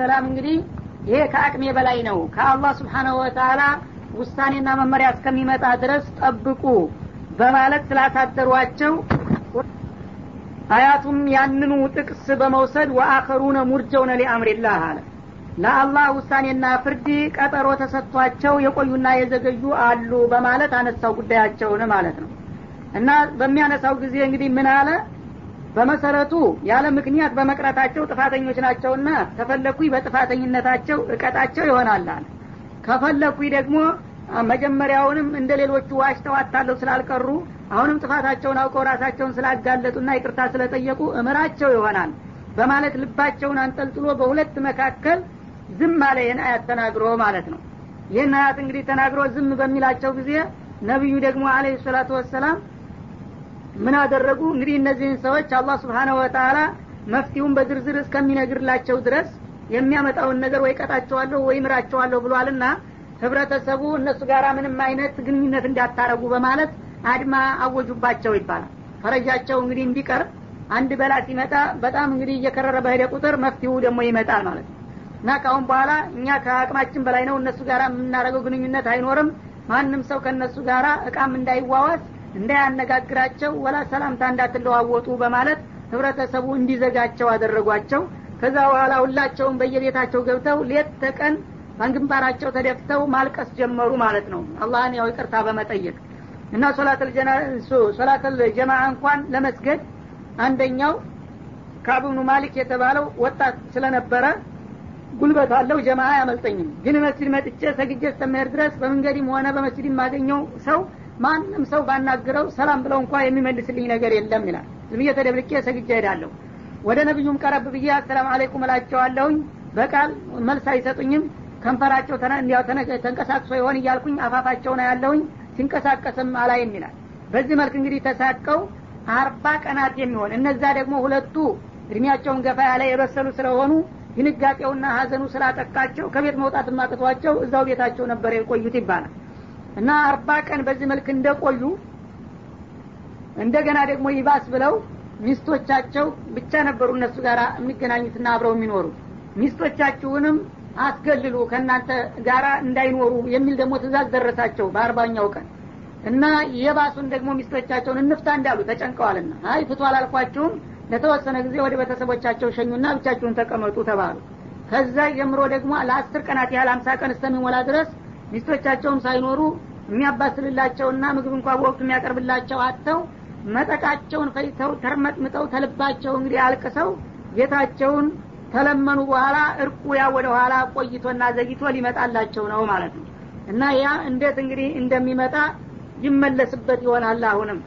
ወሰላም እንግዲህ ይሄ ከአቅሜ በላይ ነው። ከአላህ ስብሓናሁ ወተላ ውሳኔና መመሪያ እስከሚመጣ ድረስ ጠብቁ በማለት ስላሳደሯቸው አያቱም ያንኑ ጥቅስ በመውሰድ ወአኸሩነ ሙርጀውነ ሊአምሪላህ አለ። ለአላህ ውሳኔና ፍርድ ቀጠሮ ተሰጥቷቸው የቆዩና የዘገዩ አሉ በማለት አነሳው ጉዳያቸውን ማለት ነው። እና በሚያነሳው ጊዜ እንግዲህ ምን አለ በመሰረቱ ያለ ምክንያት በመቅረታቸው ጥፋተኞች ናቸውና ተፈለኩኝ በጥፋተኝነታቸው እቀጣቸው ይሆናል አለ። ከፈለኩኝ ደግሞ መጀመሪያውንም እንደ ሌሎቹ ዋሽተው ስላልቀሩ አሁንም ጥፋታቸውን አውቀው ራሳቸውን ስላጋለጡና ይቅርታ ስለጠየቁ እምራቸው ይሆናል በማለት ልባቸውን አንጠልጥሎ በሁለት መካከል ዝም አለ ይህን አያት ተናግሮ ማለት ነው። ይህን አያት እንግዲህ ተናግሮ ዝም በሚላቸው ጊዜ ነቢዩ ደግሞ አለ ሰላቱ ወሰላም ምን አደረጉ? እንግዲህ እነዚህን ሰዎች አላህ ስብሓነሁ ወተላ መፍትሁን በዝርዝር እስከሚነግርላቸው ድረስ የሚያመጣውን ነገር ወይ ቀጣቸዋለሁ ወይ ምራቸዋለሁ ብሏልና ህብረተሰቡ እነሱ ጋር ምንም አይነት ግንኙነት እንዳታረጉ በማለት አድማ አወጁባቸው ይባላል። ፈረጃቸው እንግዲህ እንዲቀር አንድ በላ ሲመጣ በጣም እንግዲህ እየከረረ በሄደ ቁጥር መፍትሁ ደግሞ ይመጣል ማለት ነው። እና ካሁን በኋላ እኛ ከአቅማችን በላይ ነው። እነሱ ጋር የምናደርገው ግንኙነት አይኖርም። ማንም ሰው ከእነሱ ጋር እቃም እንዳይዋዋስ እንዳያነጋግራቸው ወላ ሰላምታ እንዳትለዋወጡ በማለት ህብረተሰቡ እንዲዘጋቸው አደረጓቸው። ከዛ በኋላ ሁላቸውም በየቤታቸው ገብተው ሌት ተቀን በግንባራቸው ተደፍተው ማልቀስ ጀመሩ ማለት ነው። አላህን ያው ይቅርታ በመጠየቅ እና ሶላተል ጀማዓ እንኳን ለመስገድ አንደኛው ከአብኑ ማሊክ የተባለው ወጣት ስለነበረ ጉልበት አለው ጀማ አያመልጠኝም። ግን መስጅድ መጥቼ ሰግጄ እስከመሄድ ድረስ በመንገድም ሆነ በመስጅድ የማገኘው ሰው ማንም ሰው ባናግረው ሰላም ብለው እንኳ የሚመልስልኝ ነገር የለም ይላል። ዝም ተደብልቄ ሰግጄ ሄዳለሁ ወደ ነቢዩም ቀረብ ብዬ አሰላም አለይኩም እላቸዋለሁኝ። በቃል መልስ አይሰጡኝም። ከንፈራቸው ተንቀሳቅሶ ይሆን እያልኩኝ አፋፋቸውን ያለሁኝ። ሲንቀሳቀስም አላይም ይላል። በዚህ መልክ እንግዲህ ተሳቀው አርባ ቀናት የሚሆን እነዛ ደግሞ ሁለቱ እድሜያቸውን ገፋ ያለ የበሰሉ ስለሆኑ ድንጋጤውና ሀዘኑ ስላጠቃቸው ከቤት መውጣት ማቅቷቸው እዛው ቤታቸው ነበር የቆዩት ይባላል እና አርባ ቀን በዚህ መልክ እንደቆዩ እንደገና ደግሞ ይባስ ብለው ሚስቶቻቸው ብቻ ነበሩ እነሱ ጋር የሚገናኙትና አብረው የሚኖሩ። ሚስቶቻችሁንም አስገልሉ ከእናንተ ጋራ እንዳይኖሩ የሚል ደግሞ ትእዛዝ ደረሳቸው በአርባኛው ቀን። እና የባሱን ደግሞ ሚስቶቻቸውን እንፍታ እንዳሉ ተጨንቀዋልና አይ ፍቱ አላልኳችሁም ለተወሰነ ጊዜ ወደ ቤተሰቦቻቸው ሸኙና ብቻችሁን ተቀመጡ ተባሉ። ከዛ ጀምሮ ደግሞ ለአስር ቀናት ያህል አምሳ ቀን እስከሚሞላ ድረስ ሚስቶቻቸውም ሳይኖሩ የሚያባስልላቸውና ምግብ እንኳ በወቅቱ የሚያቀርብላቸው አጥተው መጠቃቸውን ፈይተው ተርመጥምጠው ተልባቸው እንግዲህ አልቅሰው ጌታቸውን ተለመኑ በኋላ እርቁ ያ ወደ ኋላ ቆይቶና ዘግይቶ ሊመጣላቸው ነው ማለት ነው እና ያ እንዴት እንግዲህ እንደሚመጣ ይመለስበት ይሆናል አሁንም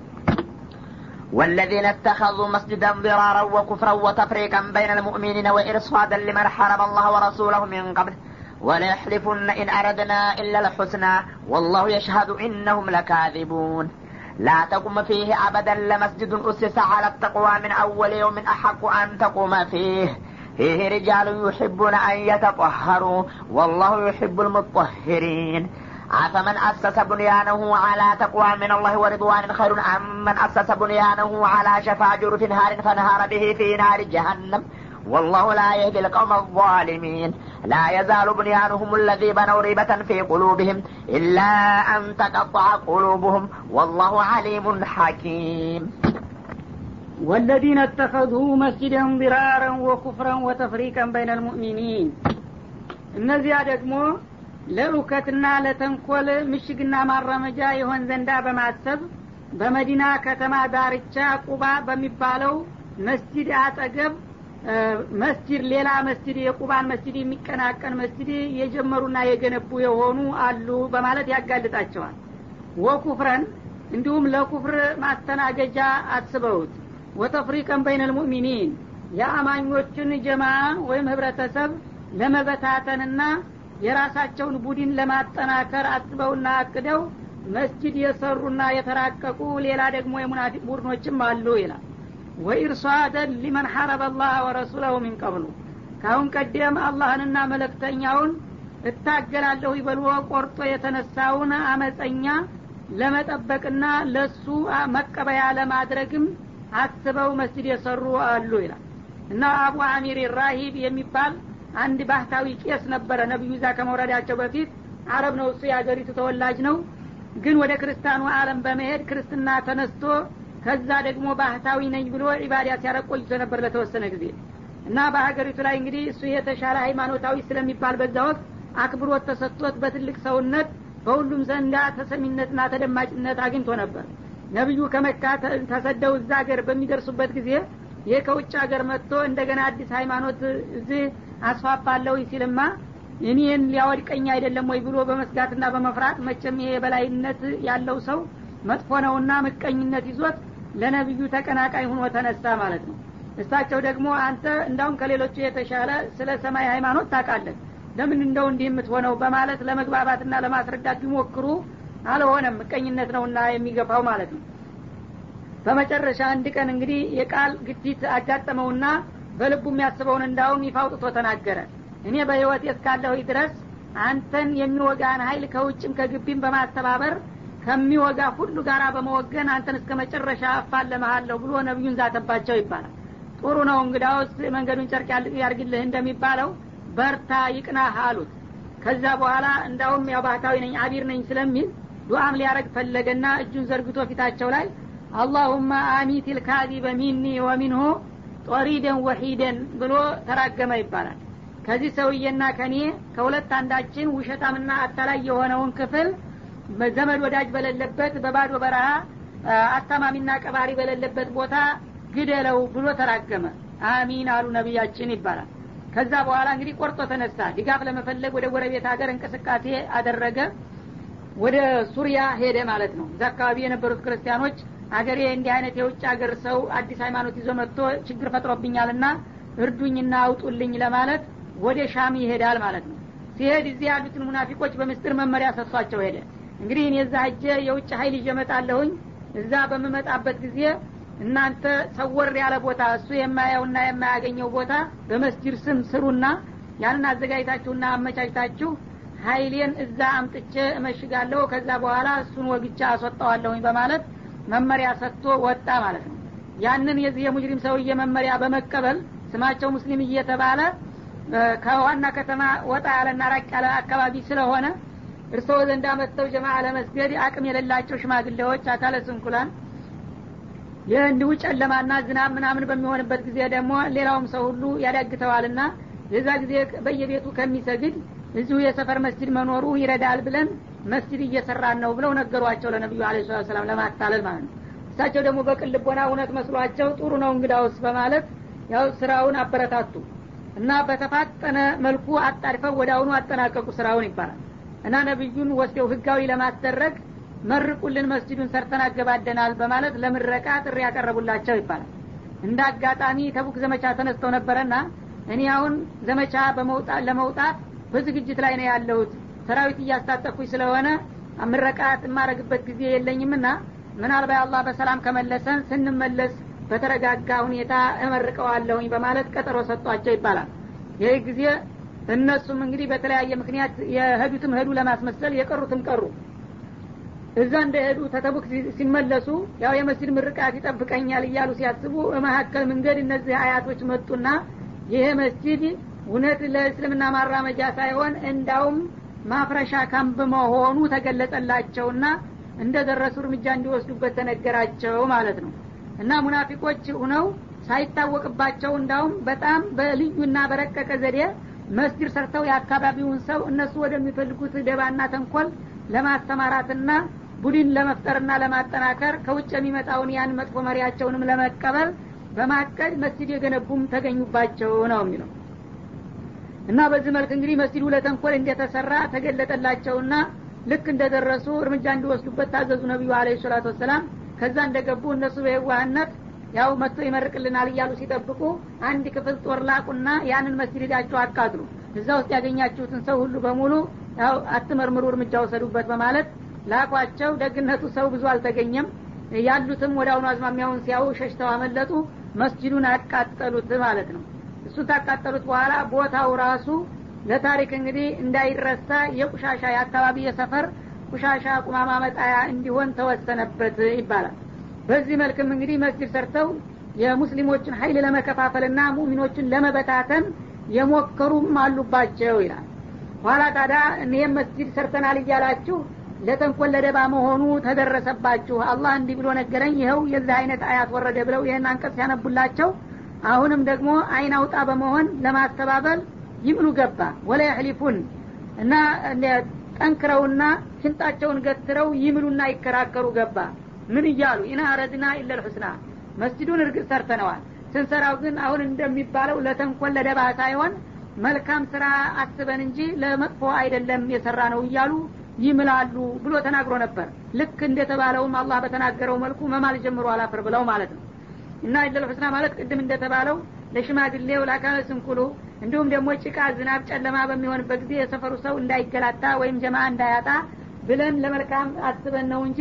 والذين اتخذوا مسجدا ضرارا وكفرا وتفريقا بين المؤمنين وإرصادا لمن حرم الله ورسوله من قبل وليحلفن إن أردنا إلا الحسنى والله يشهد إنهم لكاذبون. لا تقم فيه أبدا لمسجد أسس على التقوى من أول يوم أحق أن تقوم فيه. فيه رجال يحبون أن يتطهروا والله يحب المطهرين. أفمن أسس بنيانه على تقوى من الله ورضوان خير أم من أسس بنيانه على شفا جرف نهار فنهار به في نار جهنم؟ والله لا يهدي القوم الظالمين لا يزال بنيانهم الذي بنوا ريبة في قلوبهم إلا أن تقطع قلوبهم والله عليم حكيم والذين اتخذوا مسجدا ضرارا وكفرا وتفريقا بين المؤمنين እነዚያ ደግሞ ለእውከትና ለተንኮል ምሽግና ማራመጃ የሆን ዘንዳ በማሰብ በመዲና ከተማ ዳርቻ ቁባ በሚባለው መስጅድ አጠገብ መስጅድ ሌላ መስጅድ የቁባን መስጅድ የሚቀናቀን መስጅድ የጀመሩና የገነቡ የሆኑ አሉ በማለት ያጋልጣቸዋል። ወኩፍረን እንዲሁም ለኩፍር ማስተናገጃ አስበውት። ወተፍሪቀን በይነ ልሙእሚኒን የአማኞችን ጀማ ወይም ህብረተሰብ ለመበታተንና የራሳቸውን ቡድን ለማጠናከር አስበውና አቅደው መስጅድ የሰሩና የተራቀቁ ሌላ ደግሞ የሙናፊቅ ቡድኖችም አሉ ይላል ወኢርሷደን ሊመን ሐረበ አላህ ወረሱለሁ ሚን ቀብሉ። ካሁን ቀደም አላህንና መለክተኛውን እታገላለሁ ይበልዎ ቆርጦ የተነሳውን አመፀኛ ለመጠበቅና ለሱ መቀበያ ለማድረግም አስበው መስጅድ የሰሩ አሉ ይላል። እና አቡ አሚር ራሂብ የሚባል አንድ ባህታዊ ቄስ ነበረ። ነቢዩ ዛ ከመውረዳቸው በፊት አረብ ነው እሱ የሀገሪቱ ተወላጅ ነው። ግን ወደ ክርስቲያኑ አለም በመሄድ ክርስትና ተነስቶ ከዛ ደግሞ ባህታዊ ነኝ ብሎ ኢባዳ ሲያረግ ቆይቶ ነበር ለተወሰነ ጊዜ። እና በሀገሪቱ ላይ እንግዲህ እሱ የተሻለ ሃይማኖታዊ ስለሚባል በዛ ወቅት አክብሮት ተሰጥቶት በትልቅ ሰውነት በሁሉም ዘንዳ ተሰሚነትና ተደማጭነት አግኝቶ ነበር። ነቢዩ ከመካ ተሰደው እዛ ሀገር በሚደርሱበት ጊዜ ይህ ከውጭ ሀገር መጥቶ እንደገና አዲስ ሃይማኖት እዚህ አስፋፋለሁ ሲልማ እኔን ሊያወድቀኝ አይደለም ወይ ብሎ በመስጋትና በመፍራት መቼም ይሄ የበላይነት ያለው ሰው መጥፎ ነውና ምቀኝነት ይዞት ለነቢዩ ተቀናቃኝ ሁኖ ተነሳ ማለት ነው። እሳቸው ደግሞ አንተ እንዳውም ከሌሎቹ የተሻለ ስለ ሰማይ ሃይማኖት ታውቃለህ። ለምን እንደው እንዲህ የምትሆነው በማለት ለመግባባትና ለማስረዳት ቢሞክሩ አልሆነም። ምቀኝነት ነውና የሚገፋው ማለት ነው። በመጨረሻ አንድ ቀን እንግዲህ የቃል ግፊት አጋጠመውና በልቡ የሚያስበውን እንዳውም ይፋ አውጥቶ ተናገረ። እኔ በህይወት እስካለሁ ድረስ አንተን የሚወጋን ሀይል ከውጭም ከግቢም በማስተባበር ከሚወጋ ሁሉ ጋር በመወገን አንተን እስከ መጨረሻ አፋለመሃለሁ ብሎ ነቢዩን ዛተባቸው ይባላል። ጥሩ ነው እንግዳውስ መንገዱን ጨርቅ ያርግልህ እንደሚባለው በርታ ይቅናህ አሉት። ከዛ በኋላ እንዳውም ያው ባህታዊ ነኝ አቢር ነኝ ስለሚል ዱአም ሊያረግ ፈለገና እጁን ዘርግቶ ፊታቸው ላይ አላሁማ አሚት ልካዚበ ሚኒ ወሚንሁ ጦሪደን ወሒደን ብሎ ተራገመ ይባላል። ከዚህ ሰውዬና ከኔ ከሁለት አንዳችን ውሸታምና አታላይ የሆነውን ክፍል ዘመድ ወዳጅ በሌለበት በባዶ በረሃ አታማሚና ቀባሪ በሌለበት ቦታ ግደለው ብሎ ተራገመ። አሚን አሉ ነቢያችን ይባላል። ከዛ በኋላ እንግዲህ ቆርጦ ተነሳ። ድጋፍ ለመፈለግ ወደ ጎረቤት ሀገር እንቅስቃሴ አደረገ። ወደ ሱሪያ ሄደ ማለት ነው። እዛ አካባቢ የነበሩት ክርስቲያኖች አገሬ እንዲህ አይነት የውጭ ሀገር ሰው አዲስ ሃይማኖት ይዞ መጥቶ ችግር ፈጥሮብኛልና እርዱኝና አውጡልኝ ለማለት ወደ ሻም ይሄዳል ማለት ነው። ሲሄድ እዚህ ያሉትን ሙናፊቆች በምስጢር መመሪያ ሰጥቷቸው ሄደ እንግዲህ እኔ እዛ ሄጄ የውጭ ሀይል ይዤ እዛ በምመጣበት ጊዜ እናንተ ሰወር ያለ ቦታ እሱ የማያውና የማያገኘው ቦታ በመስጅድ ስም ስሩና ያንን አዘጋጅታችሁና አመቻችታችሁ ሀይሌን እዛ አምጥቼ እመሽጋለሁ። ከዛ በኋላ እሱን ወግቻ አስወጣዋለሁኝ በማለት መመሪያ ሰጥቶ ወጣ ማለት ነው። ያንን የዚህ የሙጅሪም ሰውዬ መመሪያ በመቀበል ስማቸው ሙስሊም እየተባለ ከዋና ከተማ ወጣ ያለና ራቅ ያለ አካባቢ ስለሆነ እርስዎ ዘንዳ መጥተው ጀማ ለመስገድ አቅም የሌላቸው ሽማግሌዎች አካለ ስንኩላን ይህ እንዲሁ ጨለማና ዝናብ ምናምን በሚሆንበት ጊዜ ደግሞ ሌላውም ሰው ሁሉ ያዳግተዋልና የዛ ጊዜ በየቤቱ ከሚሰግድ እዚሁ የሰፈር መስጅድ መኖሩ ይረዳል ብለን መስጅድ እየሰራን ነው ብለው ነገሯቸው ለነቢዩ አለ ሰላም ለማታለል ማለት ነው። እሳቸው ደግሞ በቅን ልቦና እውነት መስሏቸው ጥሩ ነው እንግዳውስ በማለት ያው ስራውን አበረታቱ እና በተፋጠነ መልኩ አጣድፈው ወደ አሁኑ አጠናቀቁ ስራውን ይባላል እና ነቢዩን ወስደው ህጋዊ ለማስደረግ መርቁልን መስጅዱን ሰርተን አገባደናል በማለት ለምረቃ ጥሪ ያቀረቡላቸው ይባላል። እንደ አጋጣሚ ተቡክ ዘመቻ ተነስተው ነበረና እኔ አሁን ዘመቻ ለመውጣት በዝግጅት ላይ ነው ያለሁት። ሰራዊት እያስታጠኩኝ ስለሆነ ምረቃት የማረግበት ጊዜ የለኝምና ምናልባት አላህ በሰላም ከመለሰን ስንመለስ በተረጋጋ ሁኔታ እመርቀዋለሁኝ በማለት ቀጠሮ ሰጧቸው ይባላል። ይህ ጊዜ እነሱም እንግዲህ በተለያየ ምክንያት የሄዱትም ሄዱ ለማስመሰል የቀሩትም ቀሩ። እዛ እንደሄዱ ተተቡክ ሲመለሱ ያው የመስጅድ ምርቃት ይጠብቀኛል እያሉ ሲያስቡ መካከል መንገድ እነዚህ አያቶች መጡና ይሄ መስጅድ እውነት ለእስልምና ማራመጃ ሳይሆን እንዳውም ማፍረሻ ካምፕ መሆኑ ተገለጸላቸውና እንደ ደረሱ እርምጃ እንዲወስዱበት ተነገራቸው ማለት ነው። እና ሙናፊቆች ሁነው ሳይታወቅባቸው እንዳውም በጣም በልዩና በረቀቀ ዘዴ መስጅድ ሰርተው የአካባቢውን ሰው እነሱ ወደሚፈልጉት ደባና ተንኮል ለማስተማራትና ቡድን ለመፍጠርና ለማጠናከር ከውጭ የሚመጣውን ያን መጥፎ መሪያቸውንም ለመቀበል በማቀድ መስጅድ የገነቡም ተገኙባቸው ነው የሚለው። እና በዚህ መልክ እንግዲህ መስጅዱ ለተንኮል እንደተሰራ ተገለጠላቸውና ልክ እንደደረሱ እርምጃ እንዲወስዱበት ታዘዙ ነቢዩ አለ ሰላቱ ወሰላም። ከዛ እንደገቡ እነሱ በየዋህነት ያው መጥቶ ይመርቅልናል እያሉ ሲጠብቁ አንድ ክፍል ጦር ላቁና ያንን መስጅድ ሄዳቸው አቃጥሉ። እዛ ውስጥ ያገኛችሁትን ሰው ሁሉ በሙሉ ያው አትመርምሩ እርምጃ ወሰዱበት በማለት ላኳቸው ደግነቱ ሰው ብዙ አልተገኘም። ያሉትም ወደ አሁኑ አዝማሚያውን ሲያው ሸሽተው አመለጡ። መስጅዱን አቃጠሉት ማለት ነው። እሱን ታቃጠሉት በኋላ ቦታው ራሱ ለታሪክ እንግዲህ እንዳይረሳ የቁሻሻ የአካባቢ የሰፈር ቁሻሻ ቁማማ መጣያ እንዲሆን ተወሰነበት ይባላል በዚህ መልክም እንግዲህ መስጅድ ሰርተው የሙስሊሞችን ሀይል ለመከፋፈልና ሙሚኖችን ለመበታተን የሞከሩም አሉባቸው ይላል። ኋላ ታዲያ ይህም መስጂድ ሰርተናል እያላችሁ ለተንኮል ለደባ መሆኑ ተደረሰባችሁ አላህ እንዲህ ብሎ ነገረኝ ይኸው የዚህ አይነት አያት ወረደ ብለው ይህን አንቀጽ ሲያነቡላቸው አሁንም ደግሞ አይን አውጣ በመሆን ለማስተባበል ይምሉ ገባ። ወላ ያህሊፉን እና ጠንክረውና ሽንጣቸውን ገትረው ይምሉና ይከራከሩ ገባ ምን እያሉ? ኢና አረድና ኢለል ሑስና መስጅዱን እርግጥ ሰርተነዋል። ስንሰራው ግን አሁን እንደሚባለው ለተንኮል ለደባ ሳይሆን መልካም ስራ አስበን እንጂ ለመጥፎ አይደለም የሰራ ነው እያሉ ይምላሉ ብሎ ተናግሮ ነበር። ልክ እንደተባለውም አላህ በተናገረው መልኩ መማል ጀምሮ አላፍር ብለው ማለት ነው። እና ኢለል ሑስና ማለት ቅድም እንደተባለው ለሽማግሌው ለአካለ ስንኩሉ እንዲሁም ደግሞ ጭቃ ዝናብ ጨለማ በሚሆንበት ጊዜ የሰፈሩ ሰው እንዳይገላታ ወይም ጀማ እንዳያጣ ብለን ለመልካም አስበን ነው እንጂ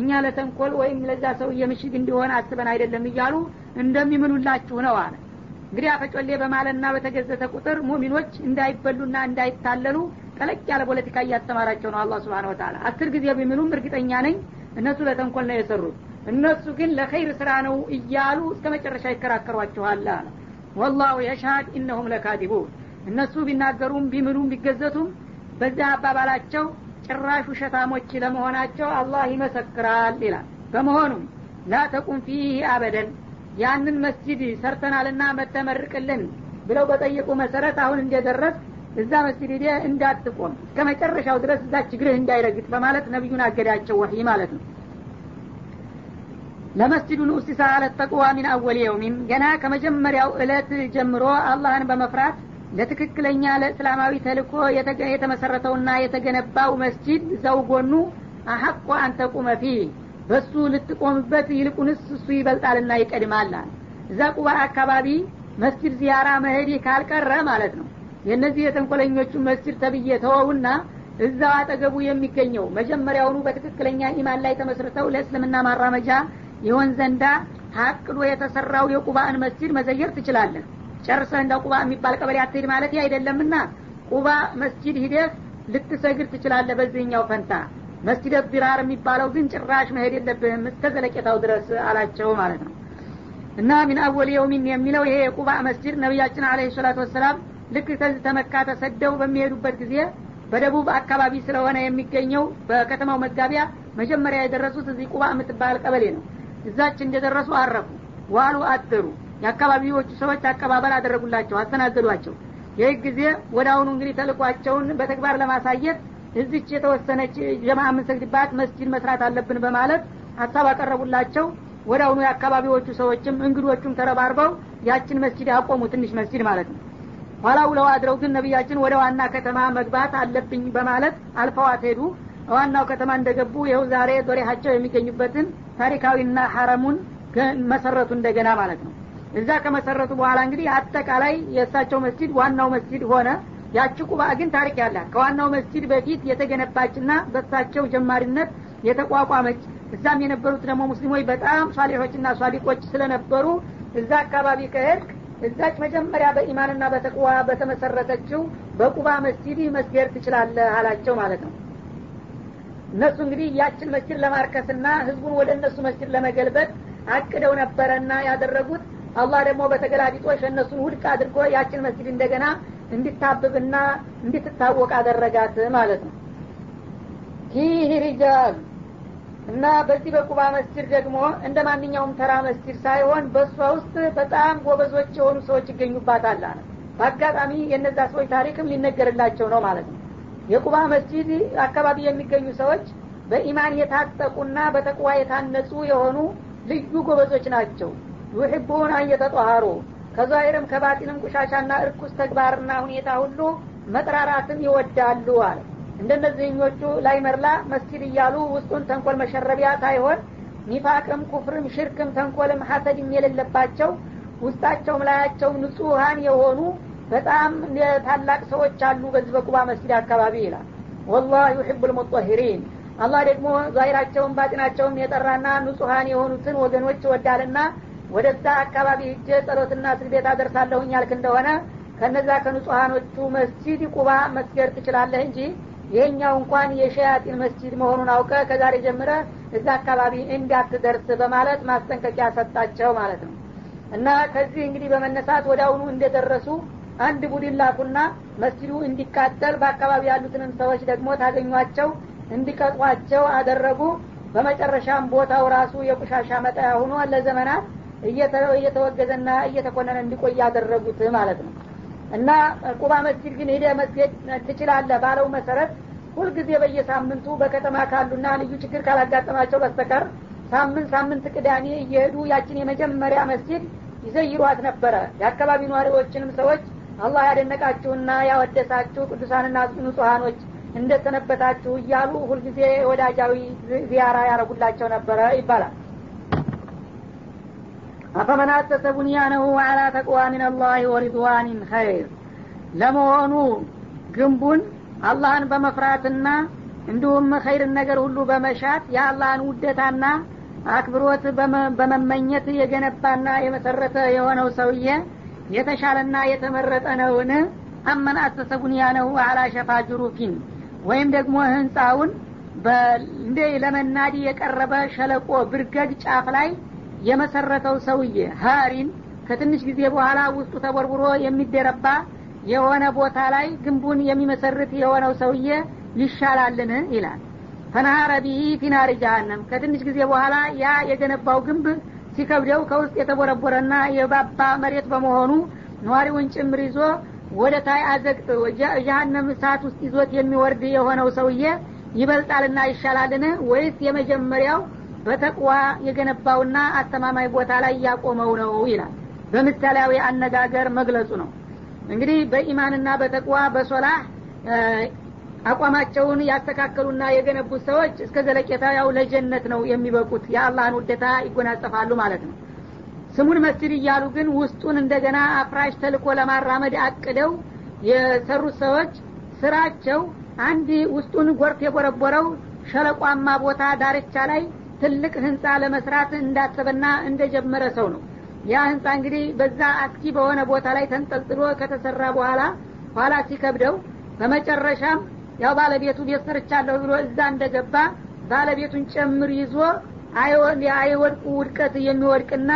እኛ ለተንኮል ወይም ለዛ ሰው የምሽግ እንዲሆን አስበን አይደለም እያሉ እንደሚምሉላችሁ ነው አለ። እንግዲህ አፈጮሌ በማለና በተገዘተ ቁጥር ሙሚኖች እንዳይበሉና እንዳይታለሉ ጠለቅ ያለ ፖለቲካ እያስተማራቸው ነው አላ ስብን ወተላ አስር ጊዜ ቢምሉም እርግጠኛ ነኝ እነሱ ለተንኮል ነው የሰሩት። እነሱ ግን ለኸይር ስራ ነው እያሉ እስከ መጨረሻ ይከራከሯችኋል አለ። ወላሁ የሻድ ኢነሁም ለካዲቡን። እነሱ ቢናገሩም ቢምሉም ቢገዘቱም በዚያ አባባላቸው ጭራሽ ውሸታሞች ለመሆናቸው አላህ ይመሰክራል ይላል። በመሆኑም ላ ተቁም ፊህ አበደን ያንን መስጂድ ሰርተናልና መተመርቅልን ብለው በጠየቁ መሰረት አሁን እንደደረስ እዛ መስጂድ ሄደ እንዳትቆም እስከ መጨረሻው ድረስ እዛች እግርህ እንዳይረግጥ በማለት ነቢዩን አገዳቸው ወህይ ማለት ነው። ለመስጅዱ ንኡሲሳ አለት ተቅዋ ሚን አወል የውሚን ገና ከመጀመሪያው እለት ጀምሮ አላህን በመፍራት ለትክክለኛ ለእስላማዊ ተልኮ የተመሰረተውና የተገነባው መስጂድ እዛው ጎኑ አሐቆ አንተቁመ ፊህ በሱ ልትቆምበት ይልቁንስ እሱ ይበልጣልና ይቀድማል እዛ ቁባ አካባቢ መስጅድ ዚያራ መሄድ ካልቀረ ማለት ነው። የእነዚህ የተንኮለኞቹ መስጅድ ተብዬ ተወውና እዛው አጠገቡ የሚገኘው መጀመሪያውኑ በትክክለኛ ኢማን ላይ ተመስርተው ለእስልምና ማራመጃ ይሆን ዘንዳ ታቅዶ የተሰራው የቁባን መስጅድ መዘየር ትችላለህ ጨርሰህ እንደ ቁባ የሚባል ቀበሌ አትሄድ ማለት አይደለምና ቁባ መስጅድ ሂደህ ልትሰግድ ትችላለህ በዚህኛው ፈንታ። መስጅደ ዲራር የሚባለው ግን ጭራሽ መሄድ የለብህም እስከ ዘለቄታው ድረስ አላቸው ማለት ነው። እና ሚን አወል የውሚን የሚለው ይሄ የቁባ መስጅድ ነቢያችን አለ ሰላቱ ወሰላም ልክ ከዚህ ተመካ ተሰደው በሚሄዱበት ጊዜ በደቡብ አካባቢ ስለሆነ የሚገኘው በከተማው መጋቢያ መጀመሪያ የደረሱት እዚህ ቁባ የምትባል ቀበሌ ነው። እዛች እንደደረሱ አረፉ። ዋሉ አደሩ የአካባቢዎቹ ሰዎች አቀባበል አደረጉላቸው አስተናገዷቸው። ይህ ጊዜ ወደ አሁኑ እንግዲህ ተልኳቸውን በተግባር ለማሳየት እዚች የተወሰነች ጀማ የምንሰግድባት መስጂድ መስራት አለብን በማለት ሀሳብ አቀረቡላቸው። ወደ አሁኑ የአካባቢዎቹ ሰዎችም እንግዶቹም ተረባርበው ያችን መስጂድ አቆሙ ትንሽ መስጂድ ማለት ነው። ኋላ ውለው አድረው ግን ነቢያችን ወደ ዋና ከተማ መግባት አለብኝ በማለት አልፈዋት ሄዱ። ዋናው ከተማ እንደገቡ ይኸው ዛሬ ዶሬሃቸው የሚገኙበትን ታሪካዊና ሐረሙን መሰረቱ እንደገና ማለት ነው እዛ ከመሰረቱ በኋላ እንግዲህ አጠቃላይ የእሳቸው መስጂድ ዋናው መስጂድ ሆነ። ያቺ ቁባ ግን ታሪክ ያላት ከዋናው መስጂድ በፊት የተገነባችና በሳቸው ጀማሪነት የተቋቋመች እዛም የነበሩት ደግሞ ሙስሊሞች በጣም ሷሊሖችና ሷሊቆች ስለነበሩ እዛ አካባቢ ከሄድክ እዛች መጀመሪያ በኢማንና በተቅዋ በተመሰረተችው በቁባ መስጂድ መስገድ ትችላለህ አላቸው ማለት ነው። እነሱ እንግዲህ ያችን መስጅድ ለማርከስና ህዝቡን ወደ እነሱ መስጅድ ለመገልበጥ አቅደው ነበረና ያደረጉት አላህ ደግሞ በተገላቢጦሽ እነሱን ውድቅ አድርጎ ያችን መስጅድ እንደገና እንድታብብና እንድትታወቅ አደረጋት ማለት ነው። ፊህ ሪጃል እና በዚህ በቁባ መስጅድ ደግሞ እንደ ማንኛውም ተራ መስጅድ ሳይሆን በእሷ ውስጥ በጣም ጎበዞች የሆኑ ሰዎች ይገኙባታል አለ። በአጋጣሚ የነዛ ሰዎች ታሪክም ሊነገርላቸው ነው ማለት ነው። የቁባ መስጂድ አካባቢ የሚገኙ ሰዎች በኢማን የታጠቁና በተቅዋ የታነጹ የሆኑ ልዩ ጎበዞች ናቸው ዩሕቡን አየተጠሃሩ ከዛይርም ከባጢንም ቁሻሻና እርኩስ ተግባርና ሁኔታ ሁሉ መጥራራትን ይወዳሉ አለ። እንደነዚህኞቹ ላይ መርላ መስጊድ እያሉ ውስጡን ተንኮል መሸረቢያ ሳይሆን ኒፋቅም ኩፍርም ሽርክም ተንኮልም ሀሰድም የሌለባቸው ውስጣቸውም ላያቸው ንጹሀን የሆኑ በጣም ታላቅ ሰዎች አሉ በዚህ በቁባ መስጊድ አካባቢ ይላል። ወላህ ዩሕቡ ልሙጠሂሪን አላህ ደግሞ ዛሂራቸውን ባጢናቸውም የጠራና ንጹሀን የሆኑትን ወገኖች ወዳልና ወደዛ አካባቢ ሂጄ ጸሎትና ስግደት አደርሳለሁኝ ያልክ እንደሆነ ከነዛ ከንጹሀኖቹ መስጂድ ቁባ መስገድ ትችላለህ እንጂ ይሄኛው እንኳን የሸያጢን መስጂድ መሆኑን አውቀ ከዛሬ ጀምረ እዛ አካባቢ እንዳትደርስ በማለት ማስጠንቀቂያ ሰጣቸው ማለት ነው። እና ከዚህ እንግዲህ በመነሳት አሁኑ እንደደረሱ አንድ ቡድን ላኩና መስጅዱ እንዲቃጠል በአካባቢ ያሉትንም ሰዎች ደግሞ ታገኟቸው እንዲቀጧቸው አደረጉ። በመጨረሻም ቦታው ራሱ የቁሻሻ መጣያ ሆኖ ለዘመናት እየተወገዘና እየተኮነነ እንዲቆይ ያደረጉት ማለት ነው። እና ቁባ መስጅድ ግን ሄደ መስገድ ትችላለህ ባለው መሰረት ሁልጊዜ በየሳምንቱ በከተማ ካሉና ልዩ ችግር ካላጋጠማቸው በስተቀር ሳምንት ሳምንት ቅዳሜ እየሄዱ ያችን የመጀመሪያ መስጅድ ይዘይሯት ነበረ። የአካባቢ ነዋሪዎችንም ሰዎች አላህ ያደነቃችሁና ያወደሳችሁ ቅዱሳንና ንጹሀኖች እንደሰነበታችሁ እያሉ ሁልጊዜ ወዳጃዊ ዚያራ ያረጉላቸው ነበረ ይባላል አፈመን አሰሰ ቡንያነሁ አላ ተቅዋ ምን ወሪድዋኒን ኸይር ለመሆኑ ግንቡን አላህን በመፍራትና እንዲሁም ኸይርን ነገር ሁሉ በመሻት የአላህን ውደታና አክብሮት በመመኘት የገነባና የመሰረተ የሆነው ሰውዬ የተሻለና የተመረጠ ነውን? አመን አሰሰ ቡንያነሁ አላ ሸፋ ጅሩፊን ወይም ደግሞ ህንፃውን እንደ ለመናዲ የቀረበ ሸለቆ ብርገግ ጫፍ ላይ የመሰረተው ሰውዬ ሀሪን ከትንሽ ጊዜ በኋላ ውስጡ ተቦርቡሮ የሚደረባ የሆነ ቦታ ላይ ግንቡን የሚመሰርት የሆነው ሰውዬ ይሻላልን? ይላል። ፈናሀረ ቢሂ ፊናሪ ጃሃንም ከትንሽ ጊዜ በኋላ ያ የገነባው ግንብ ሲከብደው ከውስጥ የተቦረቦረና የባባ መሬት በመሆኑ ነዋሪውን ጭምር ይዞ ወደ ታይ አዘቅጥ ጀሀነም እሳት ውስጥ ይዞት የሚወርድ የሆነው ሰውዬ ይበልጣልና ይሻላልን? ወይስ የመጀመሪያው በተቅዋ የገነባውና አስተማማኝ ቦታ ላይ ያቆመው ነው ይላል። በምሳሌያዊ አነጋገር መግለጹ ነው። እንግዲህ በኢማንና በተቅዋ በሶላህ አቋማቸውን ያስተካከሉና የገነቡት ሰዎች እስከ ዘለቄታ ያው ለጀነት ነው የሚበቁት። የአላህን ውደታ ይጎናጸፋሉ ማለት ነው። ስሙን መስጅድ እያሉ ግን ውስጡን እንደገና አፍራሽ ተልኮ ለማራመድ አቅደው የሰሩት ሰዎች ስራቸው አንድ ውስጡን ጎርፍ የቦረቦረው ሸለቋማ ቦታ ዳርቻ ላይ ትልቅ ህንፃ ለመስራት እንዳሰበና እንደጀመረ ሰው ነው። ያ ህንፃ እንግዲህ በዛ አስኪ በሆነ ቦታ ላይ ተንጠልጥሎ ከተሰራ በኋላ ኋላ ሲከብደው በመጨረሻም ያው ባለቤቱ ቤት ሰርቻለሁ ብሎ እዛ እንደገባ ባለቤቱን ጨምር ይዞ አይወድቁ ውድቀት የሚወድቅና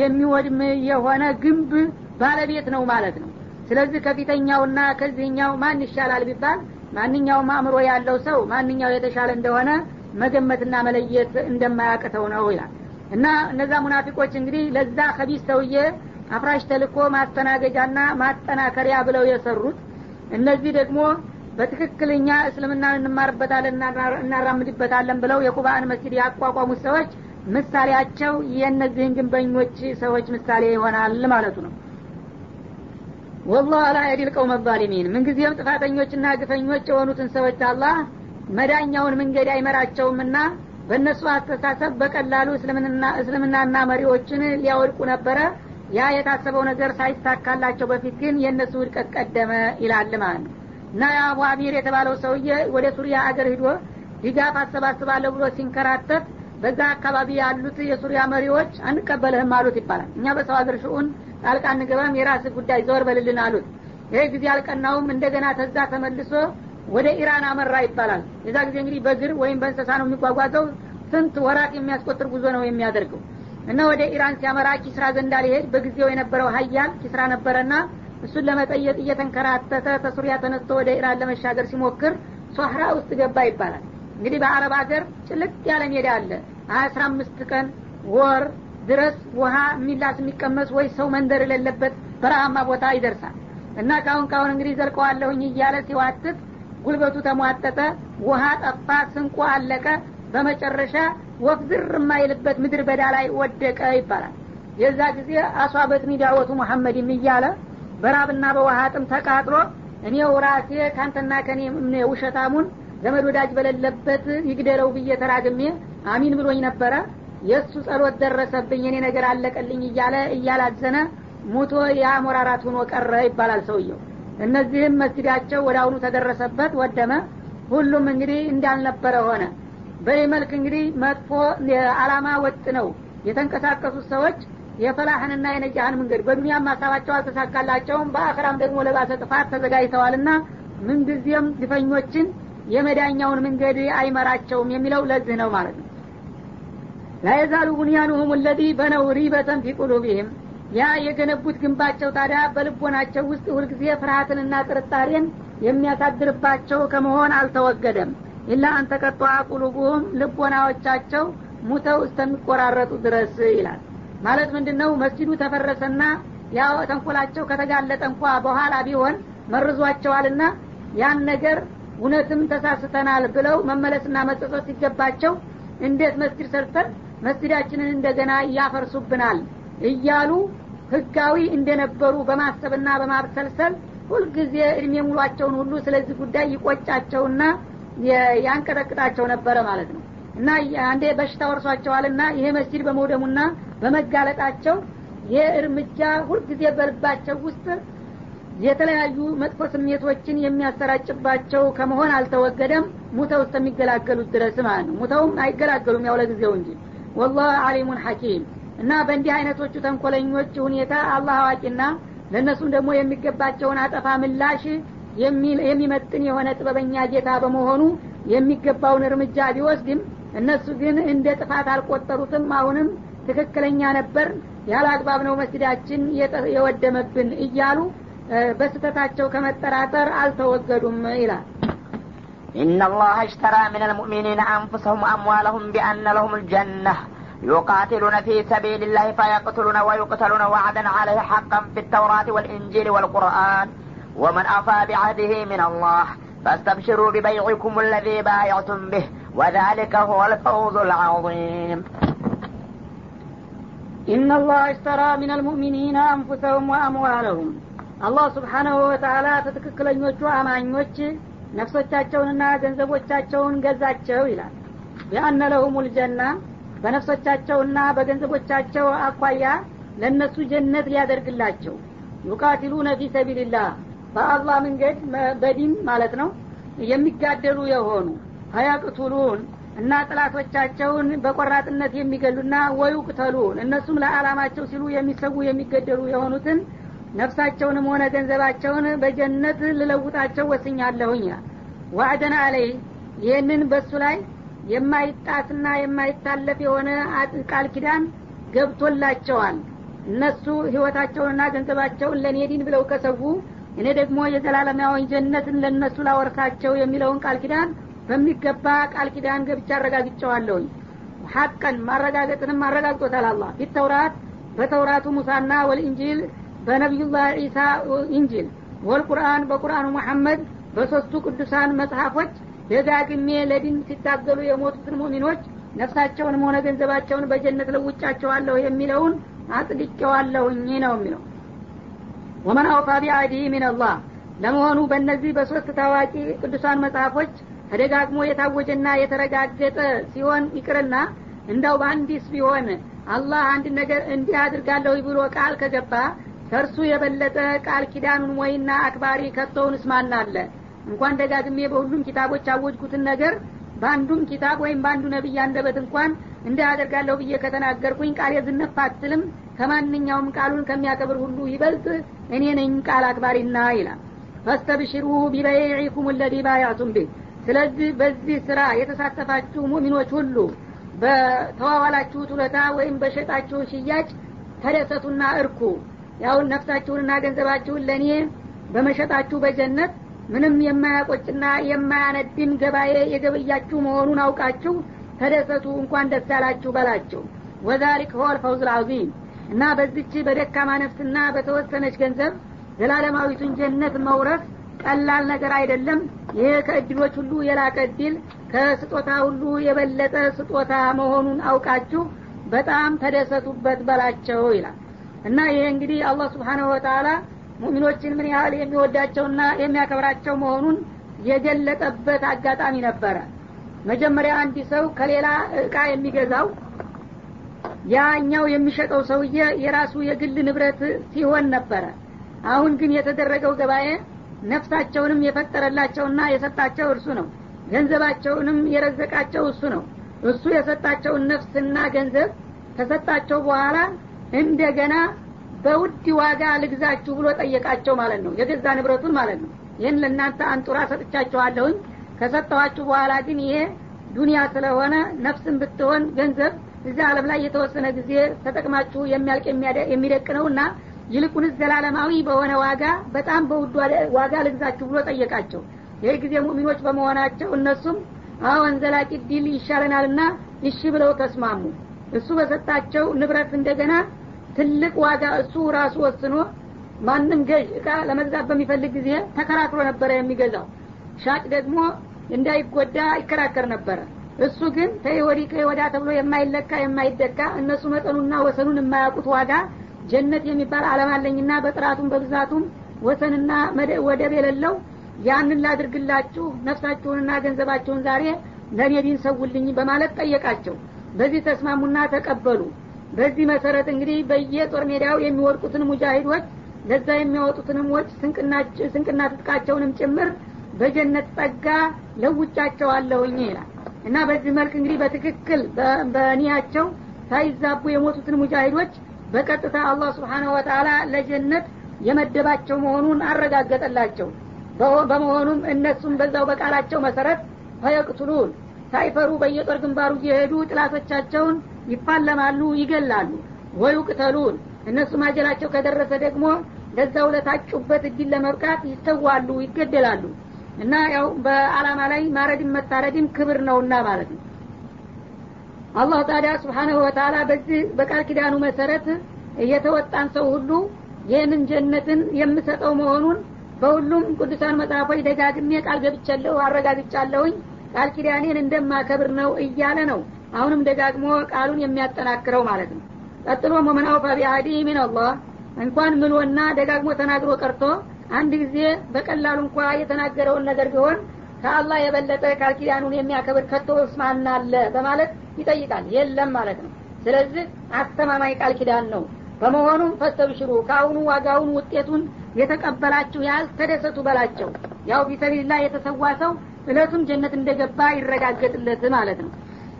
የሚወድም የሆነ ግንብ ባለቤት ነው ማለት ነው። ስለዚህ ከፊተኛውና ከዚህኛው ማን ይሻላል ቢባል ማንኛውም አእምሮ ያለው ሰው ማንኛው የተሻለ እንደሆነ መገመትና መለየት እንደማያቅተው ነው ይላል። እና እነዛ ሙናፊቆች እንግዲህ ለዛ ከቢስ ሰውዬ አፍራሽ ተልኮ ማስተናገጃና ማጠናከሪያ ብለው የሰሩት እነዚህ ደግሞ በትክክለኛ እስልምና እንማርበታለን እናራምድበታለን ብለው የቁባን መስጅድ ያቋቋሙት ሰዎች ምሳሌያቸው የእነዚህን ግንበኞች ሰዎች ምሳሌ ይሆናል ማለቱ ነው። ወላህ ላ የዲል ቀውመ ዛሊሚን። ምንጊዜም ጥፋተኞችና ግፈኞች የሆኑትን ሰዎች አላህ መዳኛውን መንገድ አይመራቸውምና በእነሱ አስተሳሰብ በቀላሉ እስልምናና መሪዎችን ሊያወድቁ ነበረ። ያ የታሰበው ነገር ሳይሳካላቸው በፊት ግን የእነሱ ውድቀት ቀደመ ይላል ማለት ነው። እና የአቡ አሚር የተባለው ሰውዬ ወደ ሱሪያ አገር ሂዶ ድጋፍ አሰባስባለሁ ብሎ ሲንከራተት በዛ አካባቢ ያሉት የሱሪያ መሪዎች አንቀበልህም አሉት ይባላል። እኛ በሰው ሀገር ሽኡን ጣልቃ አንገባም የራስ ጉዳይ ዘወር በልልን አሉት። ይህ ጊዜ አልቀናውም። እንደገና ተዛ ተመልሶ ወደ ኢራን አመራ ይባላል። የዛ ጊዜ እንግዲህ በእግር ወይም በእንሰሳ ነው የሚጓጓዘው። ስንት ወራት የሚያስቆጥር ጉዞ ነው የሚያደርገው። እና ወደ ኢራን ሲያመራ ኪስራ ዘንዳ ሊሄድ በጊዜው የነበረው ሀያል ኪስራ ነበረና እሱን ለመጠየቅ እየተንከራተተ ተሱሪያ ተነስቶ ወደ ኢራን ለመሻገር ሲሞክር ሶህራ ውስጥ ገባ ይባላል። እንግዲህ በአረብ ሀገር ጭልጥ ያለ ሜዳ አለ። አስራ አምስት ቀን ወር ድረስ ውሃ የሚላስ የሚቀመስ ወይ ሰው መንደር የሌለበት በረሃማ ቦታ ይደርሳል። እና ካሁን ካሁን እንግዲህ ዘልቀዋለሁኝ እያለ ሲዋትት ጉልበቱ ተሟጠጠ ውሃ ጠፋ ስንቁ አለቀ። በመጨረሻ ወፍ ዝር የማይልበት ምድር በዳ ላይ ወደቀ ይባላል። የዛ ጊዜ አሷበት ኒዳወቱ ሙሐመድም እያለ በራብና በውሃ ጥም ተቃጥሎ እኔው ራሴ ካንተና ከኔ ውሸታሙን ዘመድ ወዳጅ በሌለበት ይግደለው ብዬ ተራግሜ አሚን ብሎኝ ነበረ። የእሱ ጸሎት ደረሰብኝ የኔ ነገር አለቀልኝ እያለ እያላዘነ ሙቶ የአሞራራት ሁኖ ቀረ ይባላል ሰውየው እነዚህም መስጊዳቸው ወደ አሁኑ ተደረሰበት ወደመ። ሁሉም እንግዲህ እንዳልነበረ ሆነ። በዚህ መልክ እንግዲህ መጥፎ አላማ ወጥ ነው። የተንቀሳቀሱት ሰዎች የፈላህንና የነጃህን መንገድ በዱንያም ሀሳባቸው አልተሳካላቸውም። በአክራም ደግሞ ለባሰ ጥፋት ተዘጋጅተዋልና ምንጊዜም ግፈኞችን የመዳኛውን መንገድ አይመራቸውም የሚለው ለዚህ ነው ማለት ነው። ላየዛሉ ቡንያኑሁም ለዚ በነው ሪበተን ፊ ቁሉቢህም ያ የገነቡት ግንባቸው ታዲያ በልቦናቸው ውስጥ ሁልጊዜ ፍርሃትንና ጥርጣሬን የሚያሳድርባቸው ከመሆን አልተወገደም። ኢላ አንተቀጧ ቁሉቡሁም ልቦናዎቻቸው ሙተው እስከሚቆራረጡ ድረስ ይላል። ማለት ምንድን ነው መስጂዱ ተፈረሰና ያው ተንኮላቸው ከተጋለጠ እንኳ በኋላ ቢሆን መርዟቸዋልና ያን ነገር እውነትም ተሳስተናል ብለው መመለስና መጸጸት ሲገባቸው እንዴት መስጊድ ሰርተን መስጊዳችንን እንደገና ያፈርሱብናል እያሉ ህጋዊ እንደነበሩ በማሰብና በማብሰልሰል ሁልጊዜ እድሜ ሙሏቸውን ሁሉ ስለዚህ ጉዳይ ይቆጫቸውና ያንቀጠቅጣቸው ነበረ ማለት ነው። እና አንዴ በሽታ ወርሷቸዋልና ይሄ መስጂድ በመውደሙና በመጋለጣቸው ይህ እርምጃ ሁልጊዜ በልባቸው ውስጥ የተለያዩ መጥፎ ስሜቶችን የሚያሰራጭባቸው ከመሆን አልተወገደም። ሙተው እስከሚገላገሉት ድረስ ማለት ነው። ሙተውም አይገላገሉም ያው ለጊዜው እንጂ። ወላህ አሊሙን ሐኪም እና በእንዲህ አይነቶቹ ተንኮለኞች ሁኔታ አላህ አዋቂና ለእነሱም ደግሞ የሚገባቸውን አጠፋ ምላሽ የሚመጥን የሆነ ጥበበኛ ጌታ በመሆኑ የሚገባውን እርምጃ ቢወስድም እነሱ ግን እንደ ጥፋት አልቆጠሩትም አሁንም ትክክለኛ ነበር ያለ አግባብ ነው መስጊዳችን የወደመብን እያሉ በስተታቸው ከመጠራጠር አልተወገዱም ይላል إن الله اشترى من المؤمنين أنفسهم وأموالهم بأن لهم الجنة يقاتلون في سبيل الله فيقتلون ويقتلون وعدا عليه حقا في التوراة والإنجيل والقرآن ومن أوفى بعهده من الله فاستبشروا ببيعكم الذي بايعتم به وذلك هو الفوز العظيم إن الله اشترى من المؤمنين أنفسهم وأموالهم አላህ ስብሓናሁ ወተላ ተትክክለኞቹ አማኞች ነፍሶቻቸውንና ገንዘቦቻቸውን ገዛቸው ይላል ቢአነ ለሁም ልጀና በነፍሶቻቸውና በገንዘቦቻቸው አኳያ ለእነሱ ጀነት ሊያደርግላቸው ዩቃቲሉነ ፊ ሰቢልላህ በአላህ መንገድ በዲን ማለት ነው የሚጋደሉ የሆኑ ሀያቅቱሉን እና ጥላቶቻቸውን በቆራጥነት የሚገሉና ወዩቅተሉን እነሱም ለአላማቸው ሲሉ የሚሰዉ የሚገደሉ የሆኑትን ነፍሳቸውንም ሆነ ገንዘባቸውን በጀነት ልለውጣቸው ወስኛለሁኝ። ዋዕደን አለይ ይህንን በሱ ላይ የማይጣትና የማይታለፍ የሆነ ቃል ኪዳን ገብቶላቸዋል። እነሱ ህይወታቸውንና ገንዘባቸውን ለእኔ ዲን ብለው ከሰዉ እኔ ደግሞ የዘላለማዊ ጀነትን ለእነሱ ላወርሳቸው የሚለውን ቃል ኪዳን በሚገባ ቃል ኪዳን ገብቻ አረጋግጨዋለሁኝ። ሀቀን ማረጋገጥንም አረጋግጦታል አላ ፊተውራት በተውራቱ ሙሳና ወልእንጂል በነቢዩላህ ዒሳ ኢንጂል ወልቁርአን በቁርአኑ መሐመድ በሶስቱ ቅዱሳን መጽሐፎች ደጋግሜ ለዲን ሲታገሉ የሞቱትን ሙሚኖች ነፍሳቸውንም ሆነ ገንዘባቸውን በጀነት ለውጫቸዋለሁ የሚለውን አጽድቄዋለሁኝ ነው የሚለው። ወመን አውፋ ቢአዲህ ሚንላህ ለመሆኑ በእነዚህ በሶስት ታዋቂ ቅዱሳን መጽሐፎች ተደጋግሞ የታወጀና የተረጋገጠ ሲሆን ይቅርና እንዳው በአንዲስ ቢሆን አላህ አንድ ነገር እንዲህ አድርጋለሁ ብሎ ቃል ከገባ ከእርሱ የበለጠ ቃል ኪዳኑን ወይና አክባሪ ከቶውን እስማና አለ እንኳን ደጋግሜ በሁሉም ኪታቦች አወጅኩትን ነገር በአንዱም ኪታብ ወይም በአንዱ ነቢይ አንደበት እንኳን እንዲህ አደርጋለሁ ብዬ ከተናገርኩኝ ቃል የዝነፍ አትልም። ከማንኛውም ቃሉን ከሚያከብር ሁሉ ይበልጥ እኔ ነኝ ቃል አክባሪና ይላል። ፈስተብሽሩ ቢበይዒኩም ለዚ ባያቱም ቤት ስለዚህ በዚህ ስራ የተሳተፋችሁ ሙሚኖች ሁሉ በተዋዋላችሁት ውለታ ወይም በሸጣችሁ ሽያጭ ተደሰቱና እርኩ። ያው ነፍሳችሁንና ገንዘባችሁን ለእኔ በመሸጣችሁ በጀነት ምንም የማያቆጭና የማያነድም ገባኤ የገበያችሁ መሆኑን አውቃችሁ ተደሰቱ እንኳን ደስ ያላችሁ በላቸው ወዛሊክ ሆ ልፈውዝ ልዓዚም እና በዚች በደካማ ነፍስና በተወሰነች ገንዘብ ዘላለማዊቱን ጀነት መውረስ ቀላል ነገር አይደለም። ይሄ ከእድሎች ሁሉ የላቀ እድል ከስጦታ ሁሉ የበለጠ ስጦታ መሆኑን አውቃችሁ በጣም ተደሰቱበት በላቸው ይላል። እና ይሄ እንግዲህ አላህ ስብሓነሁ ወተላ ሙሚኖችን ምን ያህል የሚወዳቸውና የሚያከብራቸው መሆኑን የገለጠበት አጋጣሚ ነበረ። መጀመሪያ አንድ ሰው ከሌላ እቃ የሚገዛው ያኛው የሚሸጠው ሰውዬ የራሱ የግል ንብረት ሲሆን ነበረ። አሁን ግን የተደረገው ገባኤ ነፍሳቸውንም የፈጠረላቸውና የሰጣቸው እርሱ ነው። ገንዘባቸውንም የረዘቃቸው እሱ ነው። እሱ የሰጣቸውን ነፍስና ገንዘብ ከሰጣቸው በኋላ እንደገና በውድ ዋጋ ልግዛችሁ ብሎ ጠየቃቸው ማለት ነው። የገዛ ንብረቱን ማለት ነው። ይህን ለእናንተ አንጡራ ሰጥቻችኋለሁኝ። ከሰጠኋችሁ በኋላ ግን ይሄ ዱንያ ስለሆነ ነፍስን ብትሆን ገንዘብ እዚህ አለም ላይ የተወሰነ ጊዜ ተጠቅማችሁ የሚያልቅ የሚደቅ ነው እና ይልቁንስ ዘላለማዊ በሆነ ዋጋ በጣም በውድ ዋጋ ልግዛችሁ ብሎ ጠየቃቸው። ይህ ጊዜ ሙሚኖች በመሆናቸው እነሱም አሁን ዘላቂ ዲል ይሻለናልና እሺ ብለው ተስማሙ። እሱ በሰጣቸው ንብረት እንደገና ትልቅ ዋጋ እሱ ራሱ ወስኖ ማንም ገዥ እቃ ለመግዛት በሚፈልግ ጊዜ ተከራክሮ ነበረ የሚገዛው። ሻጭ ደግሞ እንዳይጎዳ ይከራከር ነበረ። እሱ ግን ተይወዲ ከይወዳ ተብሎ የማይለካ የማይደካ እነሱ መጠኑና ወሰኑን የማያውቁት ዋጋ ጀነት የሚባል አለም በጥራቱም በብዛቱም ወሰንና ወደብ የሌለው ያንን ላድርግላችሁ ነፍሳችሁንና ገንዘባችሁን ዛሬ ለእኔ ሰውልኝ በማለት ጠየቃቸው። በዚህ ተስማሙና ተቀበሉ በዚህ መሰረት እንግዲህ በየጦር ሜዳው የሚወድቁትን ሙጃሂዶች ለዛ የሚያወጡትንም ወጭ ስንቅና ትጥቃቸውንም ጭምር በጀነት ጸጋ ለውጫቸው አለሁኝ ይላል። እና በዚህ መልክ እንግዲህ በትክክል በኒያቸው ሳይዛቡ የሞቱትን ሙጃሂዶች በቀጥታ አላህ ስብሓነሁ ወተአላ ለጀነት የመደባቸው መሆኑን አረጋገጠላቸው። በመሆኑም እነሱም በዛው በቃላቸው መሰረት ፈየቅቱሉን ሳይፈሩ በየጦር ግንባሩ እየሄዱ ጥላቶቻቸውን ይፋለማሉ ይገላሉ። ወዩቅተሉን እነሱ ማጀላቸው ከደረሰ ደግሞ ለዛው ለታጩበት እድል ለመብቃት ይሰዋሉ ይገደላሉ። እና ያው በአላማ ላይ ማረድም መታረድም ክብር ነውና ማለት ነው። አላህ ታዲያ ስብሓንሁ ወተላ በዚህ በቃል ኪዳኑ መሰረት የተወጣን ሰው ሁሉ ይህንን ጀነትን የምሰጠው መሆኑን በሁሉም ቅዱሳን መጽሐፎች ደጋግሜ ቃል ገብቻለሁ አረጋግጫለሁኝ። ቃል ኪዳኔን እንደማከብር ነው እያለ ነው አሁንም ደጋግሞ ቃሉን የሚያጠናክረው ማለት ነው። ቀጥሎ ወመን አውፋ ሚን አላህ እንኳን ምሎና ደጋግሞ ተናግሮ ቀርቶ አንድ ጊዜ በቀላሉ እንኳ የተናገረውን ነገር ቢሆን ከአላህ የበለጠ ቃል ኪዳኑን የሚያከብር ከቶ እስማና አለ በማለት ይጠይቃል። የለም ማለት ነው። ስለዚህ አስተማማኝ ቃል ኪዳን ነው። በመሆኑም ፈስተብሽሩ ከአሁኑ ዋጋውን ውጤቱን የተቀበላችሁ ያህል ተደሰቱ በላቸው። ያው ቢሰቢልላ የተሰዋ ሰው እለቱም ጀነት እንደገባ ይረጋገጥለት ማለት ነው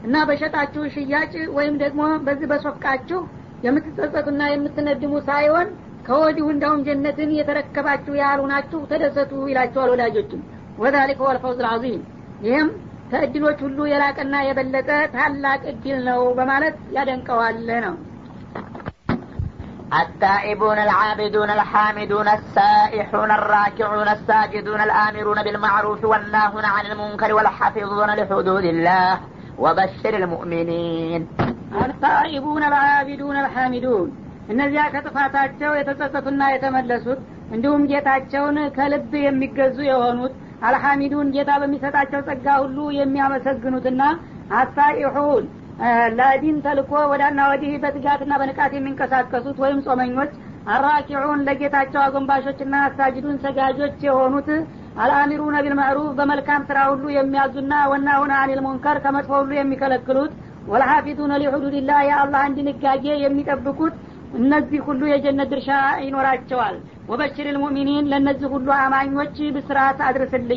እና በሸጣችሁ ሽያጭ ወይም ደግሞ በዚህ በሶፍቃችሁ የምትጸጸቱና የምትነድሙ ሳይሆን ከወዲሁ እንዳውም ጀነትን የተረከባችሁ ያህል ናችሁ ተደሰቱ ይላቸዋል ወዳጆችም ወዛሊከ ወልፈውዝ ልዓዚም ይህም ከእድሎች ሁሉ የላቀና የበለጠ ታላቅ እድል ነው በማለት ያደንቀዋል ነው التائبون العابدون الحامدون السائحون الراكعون الساجدون الآمرون بالمعروف والناهون عن المنكر والحافظون لحدود الله ወበሽር ልሙእሚኒን አልታኢቡን አልዓቢዱን አልሐሚዱን እነዚያ ከጥፋታቸው የተጸጸቱና የተመለሱት እንዲሁም ጌታቸውን ከልብ የሚገዙ የሆኑት አልሐሚዱን ጌታ በሚሰጣቸው ጸጋ ሁሉ የሚያመሰግኑትና አሳኢሑን ለዲን ተልኮ ወዳና ወዲህ በትጋትና በንቃት የሚንቀሳቀሱት ወይም ጾመኞች አራኪዑን ለጌታቸው አጎንባሾችና አሳጅዱን ሰጋጆች የሆኑት አልአሚሩነ ቢልማዕሩፍ በመልካም ስራ ሁሉ የሚያዙና ወናሁን አኒል ሙንከር ከመጥፎ ሁሉ የሚከለክሉት ወልሐፊዙነ ሊሑዱድላህ የአላህን ድንጋጌ የሚጠብቁት እነዚህ ሁሉ የጀነት ድርሻ ይኖራቸዋል ወበሽር ልሙእሚኒን ለእነዚህ ሁሉ አማኞች ብስራት አድርስልኝ